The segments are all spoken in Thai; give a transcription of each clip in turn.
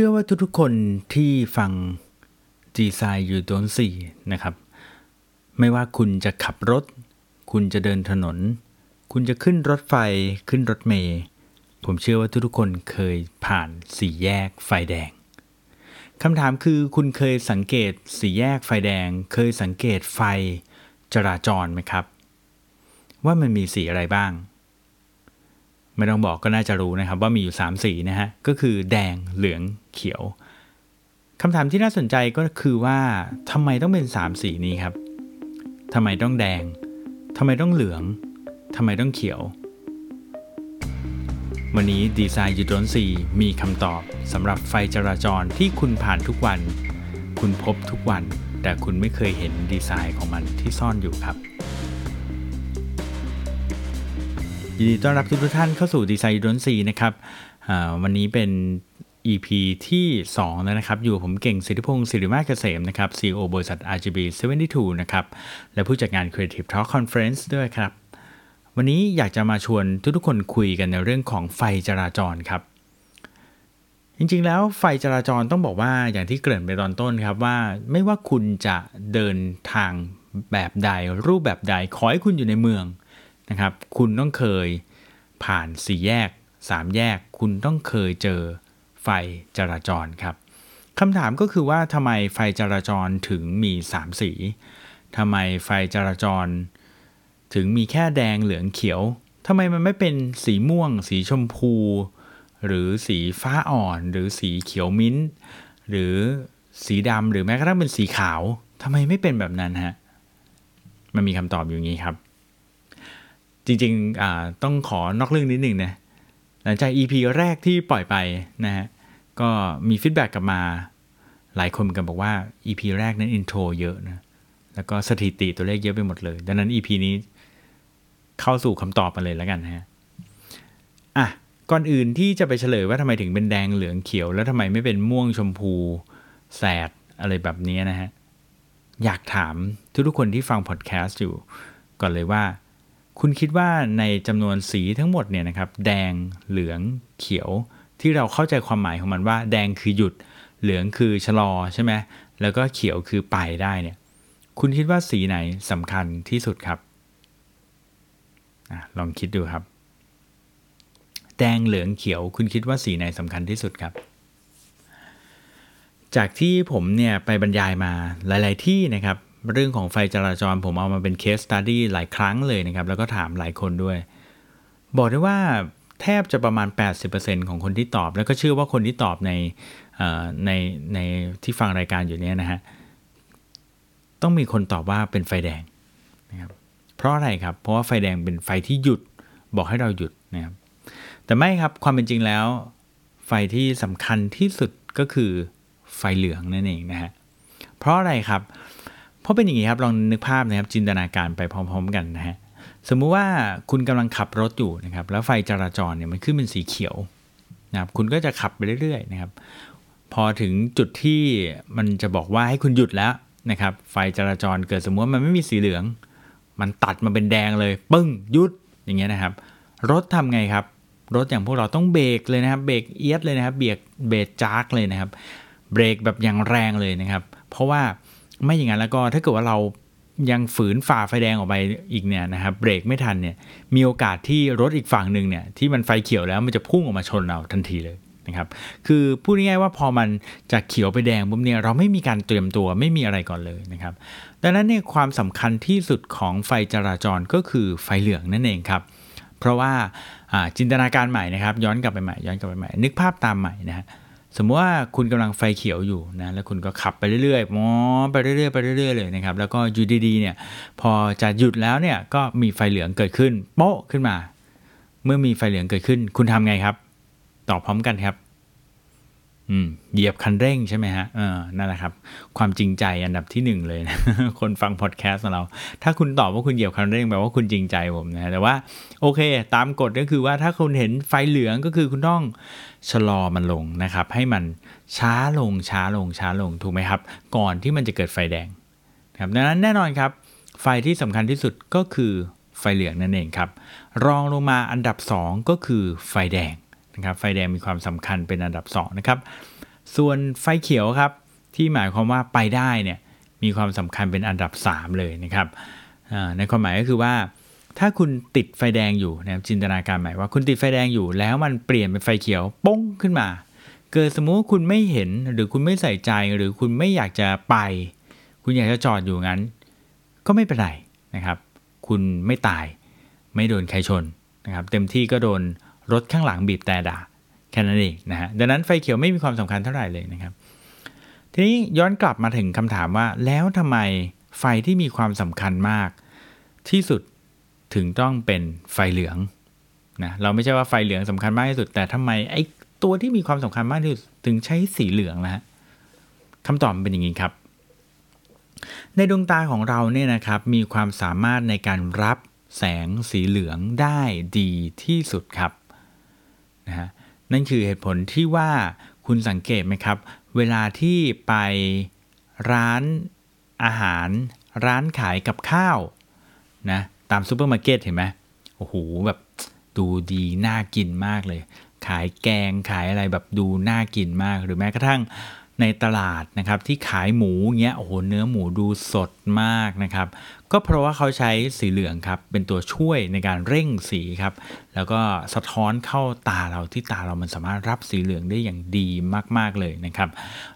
ชื่อว่าทุกๆคนที่ฟังดีไซอยู่ตนสี่นะครับ ไม่ว่าคุณจะขับรถ คุณจะเดินถนน คุณจะขึ้นรถไฟขึ้นรถเมล์ผมเชื่อว่าทุกๆคนเคยผ่านสี่แยกไฟแดงคำถามคือคุณเคยสังเกตสี่แยกไฟแดง เคยสังเกตไฟจราจรไหมครับ ว่ามันมีสีอะไรบ้าง ไม่ต้องบอกก็น่าจะรู้นะครับ ว่ามีอยู่ 3 สีนะฮะ ก็คือแดงเหลืองเขียวคำถามที่น่าสนใจก็คือว่าทำไมต้องเป็น 3 สีนี้ครับทำไมต้องแดงทำไมต้องเหลืองทำไมต้องเขียว วันนี้ดีไซน์ยูโดนซีมีคำตอบสำหรับไฟจราจรที่คุณผ่านทุกวัน คุณพบทุกวัน แต่คุณไม่เคยเห็นดีไซน์ของมันที่ซ่อนอยู่ครับ ยินดีต้อนรับทุกท่านเข้าสู่ดีไซน์ดนซีนะครับวันนี้เป็น EP ที่ 2 แล้วนะครับ อยู่ผมเก่งสิทธิพงศ์สิริมาเกษมนะครับ CEO บริษัท RGB 72 นะครับ และผู้จัดงาน Creative Talk Conference ด้วยครับ วันนี้อยากจะมาชวนทุกๆคนคุยกันในเรื่องของไฟจราจรครับ จริงๆแล้วไฟจราจรต้องบอกว่าอย่างที่เกริ่นไปตอนต้นครับว่าไม่ว่าคุณจะเดินทางแบบใดรูปแบบใดขอให้คุณอยู่ในเมือง นะครับ คุณต้องเคยผ่านสี่แยกสามแยก คุณต้องเคยเจอไฟจราจรครับคำถามก็คือว่าทำไมไฟจราจรถึงมี3สีทำไมไฟจราจร ถึงมีแค่แดงเหลืองเขียวทำไมมันไม่เป็นสีม่วง สีชมพู หรือสีฟ้าอ่อน หรือสีเขียวมิ้น หรือสีดำหรือแม้กระทั่งเป็นสีขาวทำไมไม่เป็นแบบนั้นฮะ มันมีคำตอบอยู่งี้ครับ จริงๆต้องขอนอกเรื่องนิดหนึ่งนะหลังจาก EP แรกที่ปล่อยไปนะฮะก็มี feedback กลับมาหลายคนกันบอกว่า EP แรกนั้น intro เยอะนะแล้วก็สถิติตัวเลขเยอะไปหมดเลย ดังนั้น EP นี้เข้าสู่คำตอบมาเลยแล้วกันฮะอะก่อนอื่นที่จะไปเฉลยว่าทำไมถึงเป็นแดงเหลืองเขียว แล้วทำไมไม่เป็นม่วงชมพูแสดอะไรแบบนี้นะฮะอยากถามทุกๆคนที่ฟังพอดแคสต์อยู่ก่อนเลยว่า คุณคิดว่าในจำนวนสีทั้งหมดเนี่ยนะครับแดงเหลืองเขียวที่เราเข้าใจความหมายของมันว่า แดงคือหยุด เหลืองคือชะลอใช่ไหมแล้วก็เขียวคือไปได้เนี่ยคุณคิดว่าสีไหนสำคัญที่สุดครับอลองคิดดูครับ แดงเหลืองเขียว คุณคิดว่าสีไหนสำคัญที่สุดครับ จากที่ผมเนี่ยไปบรรยายมาหลาย ๆ ที่นะครับ เรื่องของไฟจราจรผมเอามาเป็นเคสตัดดี้หลายครั้งเลยนะครับ แล้วก็ถามหลายคนด้วย บอกได้ว่าแทบจะประมาณ 80%ของคนที่ตอบ แล้วก็เชื่อว่าคนที่ตอบในในในที่ฟังรายการอยู่เนี้ยนะฮะต้องมีคนตอบว่าเป็นไฟแดงนะครับเพราะอะไรครับ เพราะว่าไฟแดงเป็นไฟที่หยุดบอกให้เราหยุดนะครับแต่ไม่ครับความเป็นจริงแล้ว ไฟที่สำคัญที่สุดก็คือไฟเหลืองนั่นเองนะฮะเพราะอะไรครับ พราะเป็นอย่างนี้ครับลองนึกภาพนะครับจินตนาการไปพร้อม ๆ กันนะฮะสมมุติว่าคุณกำลังขับรถอยู่นะครับแล้วไฟจราจรเนี่ยมันขึ้นเป็นสีเขียวนะครับคุณก็จะขับไปเรื่อยๆนะครับพอถึงจุดที่มันจะบอกว่าให้คุณหยุดแล้วนะครับไฟจราจรเกิดสมมติว่ามันไม่มีสีเหลือง มันตัดมาเป็นแดงเลย ปึ้งหยุดอย่างเงี้ยนะครับ รถทำไงครับ รถอย่างพวกเราต้องเบรกเลยนะครับเบรกเอียดเลยนะครับเบรกเบรกจากเลยนะครับ เบรกแบบอย่างแรงเลยนะครับ เพราะว่า ไม่อย่างนั้นแล้วก็ถ้าเกิดว่าเรายังฝืนฝ่าไฟแดงออกไปอีกเนี่ยนะครับเบรกไม่ทันเนี่ยมีโอกาสที่รถอีกฝั่งหนึ่งเนี่ยที่มันไฟเขียวแล้วมันจะพุ่งออกมาชนเราทันทีเลยนะครับคือพูดง่ายๆว่าพอมันจากเขียวไปแดงปุ๊บเนี่ยเราไม่มีการเตรียมตัวไม่มีอะไรก่อนเลยนะครับดังนั้นเนี่ยความสำคัญที่สุดของไฟจราจรก็คือไฟเหลืองนั่นเองครับเพราะว่าจินตนาการใหม่นะครับย้อนกลับไปใหม่ย้อนกลับไปใหม่นึกภาพตามใหม่นะฮะ สมมติว่าคุณกำลังไฟเขียวอยู่นะแล้วคุณก็ขับไปเรื่อยๆมอไปเรื่อยๆไปเรื่อยๆเลยนะครับแล้วก็อยู่ดีๆเนี่ยพอจะหยุดแล้วเนี่ยก็มีไฟเหลืองเกิดขึ้น โป๊ะขึ้นมา เมื่อมีไฟเหลืองเกิดขึ้น คุณทำไงครับ ตอบพร้อมกันครับ เหยียบคันเร่งใช่ไหมฮะเออนั่นแหละครับ ความจริงใจอันดับที่หนึ่งเลยนะคนฟังพอดแคสต์ของเรา ถ้าคุณตอบว่าคุณเหยียบคันเร่งแปลว่าคุณจริงใจผมนะแต่ว่าโอเค ตามกฎก็คือว่าถ้าคุณเห็นไฟเหลืองก็คือคุณต้องชะลอมันลงนะครับ ให้มันช้าลงช้าลงช้าลงถูกไหมครับ ก่อนที่มันจะเกิดไฟแดงครับดังนั้นแน่นอนครับ ไฟที่สำคัญที่สุดก็คือไฟเหลืองนั่นเองครับ รองลงมาอันดับ 2 ก็คือไฟแดงะครับไฟแดงมีความสำคัญเป็นอันดับ2นะครับส่วนไฟเขียวครับที่หมายความว่าไปได้เนี่ยมีความสำคัญเป็นอันดับ 3 เลยนะครับในความหมายก็คือว่า ถ้าคุณติดไฟแดงอยู่นะครับจินตนาการหมายว่าคุณติดไฟแดงอยู่ แล้วมันเปลี่ยนเป็นไฟเขียวป้งขึ้นมา เกิดสมมุติว่าคุณไม่เห็นหรือคุณไม่ใส่ใจหรือคุณไม่อยากจะไป คุณอยากจะจอดอยู่งั้น ก็ไม่เป็นไรนะครับ คุณไม่ตายไม่โดนใครชนนะครับ เต็มที่ก็โดน รถข้างหลังบีบแต่ด่าแค่นั้นเองนะฮะดังนั้นไฟเขียวไม่มีความสำคัญเท่าไหร่เลยนะครับ ทีนี้ย้อนกลับมาถึงคำถามว่า แล้วทำไมไฟที่มีความสำคัญมาก ที่สุดถึงต้องเป็นไฟเหลืองนะเราไม่ใช่ว่าไฟเหลืองสำคัญมากที่สุด แต่ทำไมไอ้ตัวที่มีความสำคัญมากที่สุดถึงใช้สีเหลืองนะฮะคำตอบเป็นอย่างนี้ครับ ในดวงตาของเราเนี่ยนะครับมีความสามารถในการรับแสงสีเหลืองได้ดีที่สุดครับ นะฮะนั่นคือเหตุผลที่ว่าคุณสังเกตไหมครับ เวลาที่ไปร้านอาหาร ร้านขายกับข้าวนะตามซูเปอร์มาร์เก็ตเห็นไหมโอ้โหแบบดูดีน่ากินมากเลย ขายแกงขายอะไรแบบดูน่ากินมากหรือแม้กระทั่ง ในตลาดนะครับที่ขายหมูเงี้ยโอ้โหเนื้อหมูดูสดมากนะครับ ก็เพราะว่าเขาใช้สีเหลืองครับเป็นตัวช่วยในการเร่งสีครับ แล้วก็สะท้อนเข้าตาเราที่ตาเรามันสามารถรับสีเหลืองได้อย่างดีมากๆเลยนะครับ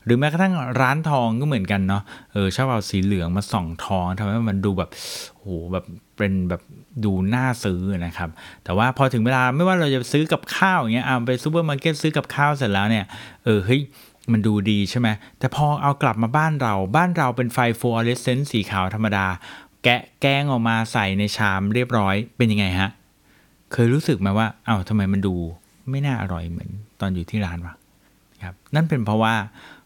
หรือแม้กระทั่งร้านทองก็เหมือนกันเนาะเออชอบเอาสีเหลืองมาส่องทองทำให้มันดูแบบโอ้โหแบบเป็นแบบดูน่าซื้อนะครับ แต่ว่าพอถึงเวลาไม่ว่าเราจะซื้อกับข้าวอย่างเงี้ยเอาไปซูเปอร์มาร์เก็ตซื้อกับข้าวเสร็จแล้วเนี่ยเออเฮ้ย มันดูดีใช่ไหมแต่พอเอากลับมาบ้านเราบ้านเราเป็นไฟฟลูออเรสเซนต์สีขาวธรรมดา แกะแกงออกมาใส่ในชามเรียบร้อยเป็นยังไงฮะ เคยรู้สึกไหมว่าอ้าวทำไมมันดูไม่น่าอร่อยเหมือนตอนอยู่ที่ร้านวะครับนั่นเป็นเพราะว่า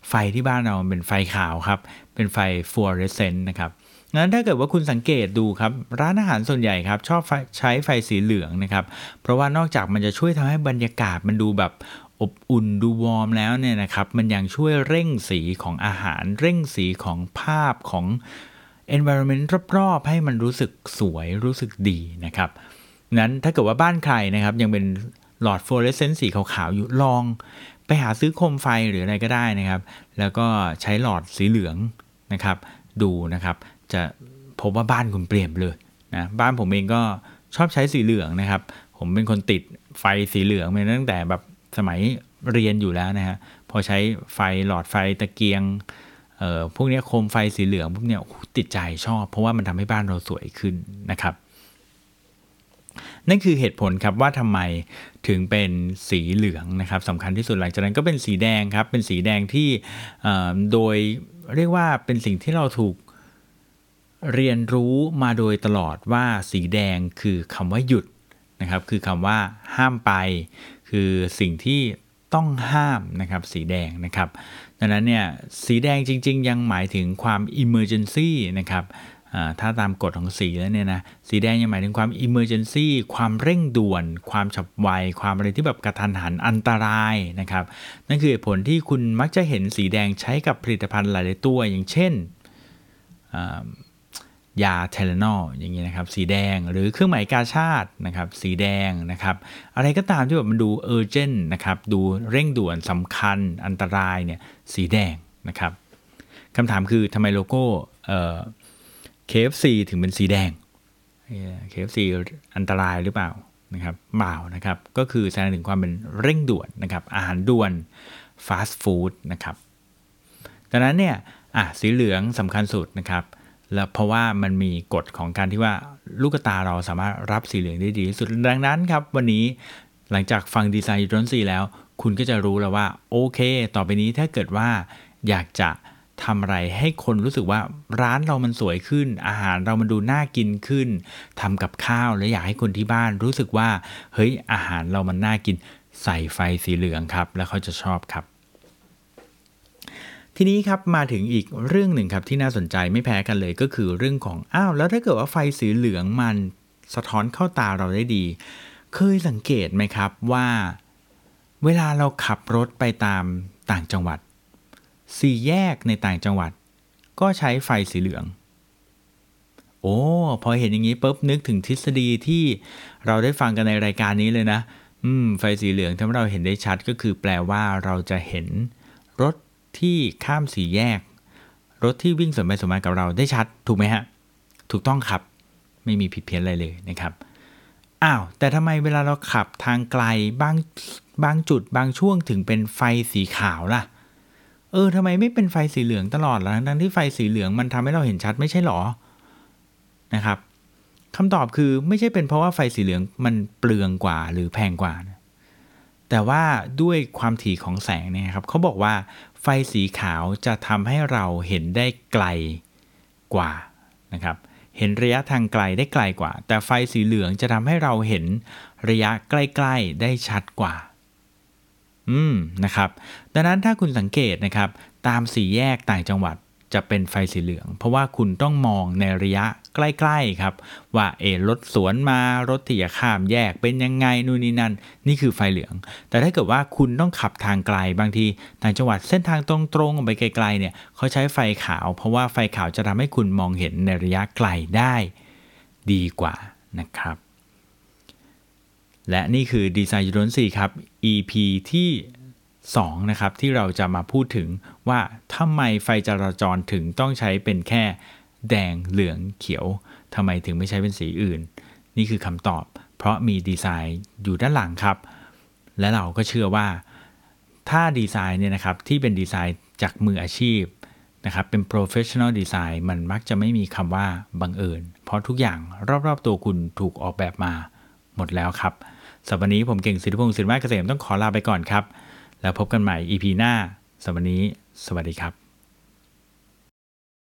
ไฟที่บ้านเราเป็นไฟขาวครับ เป็นไฟฟลูออเรสเซนต์นะครับงั้นถ้าเกิดว่าคุณสังเกตดูครับ ร้านอาหารส่วนใหญ่ครับ ชอบใช้ไฟสีเหลืองนะครับ เพราะว่านอกจากมันจะช่วยทำให้บรรยากาศมันดูแบบ อบอุ่นดู warm แล้วเนี่ยนะครับมันยังช่วยเร่งสีของอาหาร เร่งสีของภาพของ environment รอบๆให้มันรู้สึกสวยรู้สึกดีนะครับนั้นถ้าเกิดว่าบ้านใครนะครับยังเป็นหลอดฟลูออเรสเซนต์สีขาวๆอยู่ลอง ไปหาซื้อโคมไฟหรืออะไรก็ได้นะครับ แล้วก็ใช้หลอดสีเหลืองนะครับ ดูนะครับจะพบว่าบ้านคุณเปลี่ยนเลยนะบ้านผมเองก็ชอบใช้สีเหลืองนะครับ ผมเป็นคนติดไฟสีเหลืองมาตั้งแต่แบบ สมัยเรียนอยู่แล้วนะฮะพอใช้ไฟหลอดไฟตะเกียงเอ่อพวกนี้โคมไฟสีเหลืองพวกนี้ติดใจชอบ เพราะว่ามันทำให้บ้านเราสวยขึ้นนะครับ นั่นคือเหตุผลครับว่าทำไมถึงเป็นสีเหลืองนะครับสำคัญที่สุดหลังจากนั้นก็เป็นสีแดงครับ เป็นสีแดงที่โดยเรียกว่าเป็นสิ่งที่เราถูกเรียนรู้มาโดยตลอดว่าสีแดงคือคำว่าหยุดนะครับ คือคำว่าห้ามไป คือสิ่งที่ต้องห้ามนะครับสีแดงนะครับดังนั้นเนี่ยสีแดงจริง ๆ ยังหมายถึงความ emergency นะครับถ้าตามกฎของสีแล้วเนี่ยนะสีแดงยังหมายถึงความ emergency ความเร่งด่วน ความฉับไว ความอะไรที่แบบกระทันหันอันตรายนะครับนั่นคือผลที่คุณมักจะเห็นสีแดงใช้กับผลิตภัณฑ์หลาย ๆ ตัวอย่างเช่น ยาเทเลนอลอย่างนี้นะครับ สีแดงหรือเครื่องหมายกาชาดนะครับ สีแดงนะครับ อะไรก็ตามที่แบบมันดู urgent นะครับ ดูเร่งด่วนสำคัญอันตรายเนี่ยสีแดงนะครับคำถามคือทำไมโลโก้เอ่อ KFC ถึงเป็นสีแดง KFC อันตรายหรือเปล่านะครับเปล่านะครับ ก็คือแสดงถึงความเป็นเร่งด่วนนะครับ อาหารด่วนฟาสต์ฟู้ดนะครับดังนั้นเนี่ยอะสีเหลืองสำคัญสุดนะครับ แล้วเพราะว่ามันมีกฎของการที่ว่าลูกตาเราสามารถรับสีเหลืองได้ดีที่สุดดังนั้นครับ วันนี้หลังจากฟังดีไซน์ยูรนซีแล้ว คุณก็จะรู้แล้วว่า โอเค ต่อไปนี้ถ้าเกิดว่าอยากจะทำอะไรให้คนรู้สึกว่าร้านเรามันสวยขึ้น อาหารเรามันดูน่ากินขึ้นทำกับข้าวแล้วอยากให้คนที่บ้านรู้สึกว่า เฮ้ยอาหารเรามันน่ากิน ใส่ไฟสีเหลืองครับ แล้วเขาจะชอบครับ ทีนี้ครับมาถึงอีกเรื่องหนึ่งครับที่น่าสนใจไม่แพ้กันเลยก็คือเรื่องของอ้าวแล้วถ้าเกิดว่าไฟสีเหลืองมันสะท้อนเข้าตาเราได้ดี เคยสังเกตไหมครับว่า เวลาเราขับรถไปตามต่างจังหวัด สี่แยกในต่างจังหวัด ก็ใช้ไฟสีเหลือง โอ้พอเห็นอย่างนี้ปุ๊บนึกถึงทฤษฎีที่เราได้ฟังกันในรายการนี้เลยนะ อืม ไฟสีเหลืองทำให้เราเห็นได้ชัดก็คือแปลว่าเราจะเห็นรถ ที่ข้ามสี่แยก รถที่วิ่งสวนไปสวนมากับเราได้ชัดถูกไหมฮะ ถูกต้องครับ ไม่มีผิดเพี้ยนอะไรเลยนะครับอ้าวแต่ทำไมเวลาเราขับทางไกลบางบางจุดบางช่วงถึงเป็นไฟสีขาวล่ะ เออทำไมไม่เป็นไฟสีเหลืองตลอดล่ะทั้งที่ไฟสีเหลืองมันทำให้เราเห็นชัดไม่ใช่หรอนะครับคำตอบคือไม่ใช่เป็นเพราะว่าไฟสีเหลืองมันเปลืองกว่าหรือแพงกว่านะ แต่ว่าด้วยความถี่ของแสงเนี่ยครับเขาบอกว่าไฟสีขาวจะทำให้เราเห็นได้ไกลกว่านะครับเห็นระยะทางไกลได้ไกลกว่า แต่ไฟสีเหลืองจะทำให้เราเห็นระยะใกล้ ๆ ได้ชัดกว่า อืมนะครับ ดังนั้นถ้าคุณสังเกตนะครับ ตามสี่แยกต่างจังหวัด จะเป็นไฟสีเหลือง เพราะว่าคุณต้องมองในระยะใกล้ๆครับ ว่าเอรถสวนมารถที่จะข้ามแยกเป็นยังไงนู่นนี่นั่นนี่คือไฟเหลือง แต่ถ้าเกิดว่าคุณต้องขับทางไกลบางทีต่างจังหวัดเส้นทางตรงๆไปไกลๆเนี่ยเขาใช้ไฟขาว เพราะว่าไฟขาวจะทำให้คุณมองเห็นในระยะไกลได้ดีกว่านะครับและนี่คือดีไซน์ยูโรน4ครับ EP ที่ 2นะครับที่เราจะมาพูดถึงว่าทำไมไฟจราจรถึงต้องใช้เป็นแค่แดงเหลืองเขียวทำไมถึงไม่ใช้เป็นสีอื่น นี่คือคำตอบ เพราะมีดีไซน์อยู่ด้านหลังครับ และเราก็เชื่อว่า ถ้าดีไซน์เนี่ยนะครับที่เป็นดีไซน์จากมืออาชีพนะครับเป็น professional design มันมักจะไม่มีคำว่าบังเอิญ เพราะทุกอย่างรอบๆ ตัวคุณถูกออกแบบมาหมดแล้วครับสำหรับวันนี้ผมเก่งสิทธิพงศ์สินมาเกษมต้องขอลาไปก่อนครับ แล้วพบกันใหม่ EP หน้าสำหรับวันนี้ สวัสดีครับ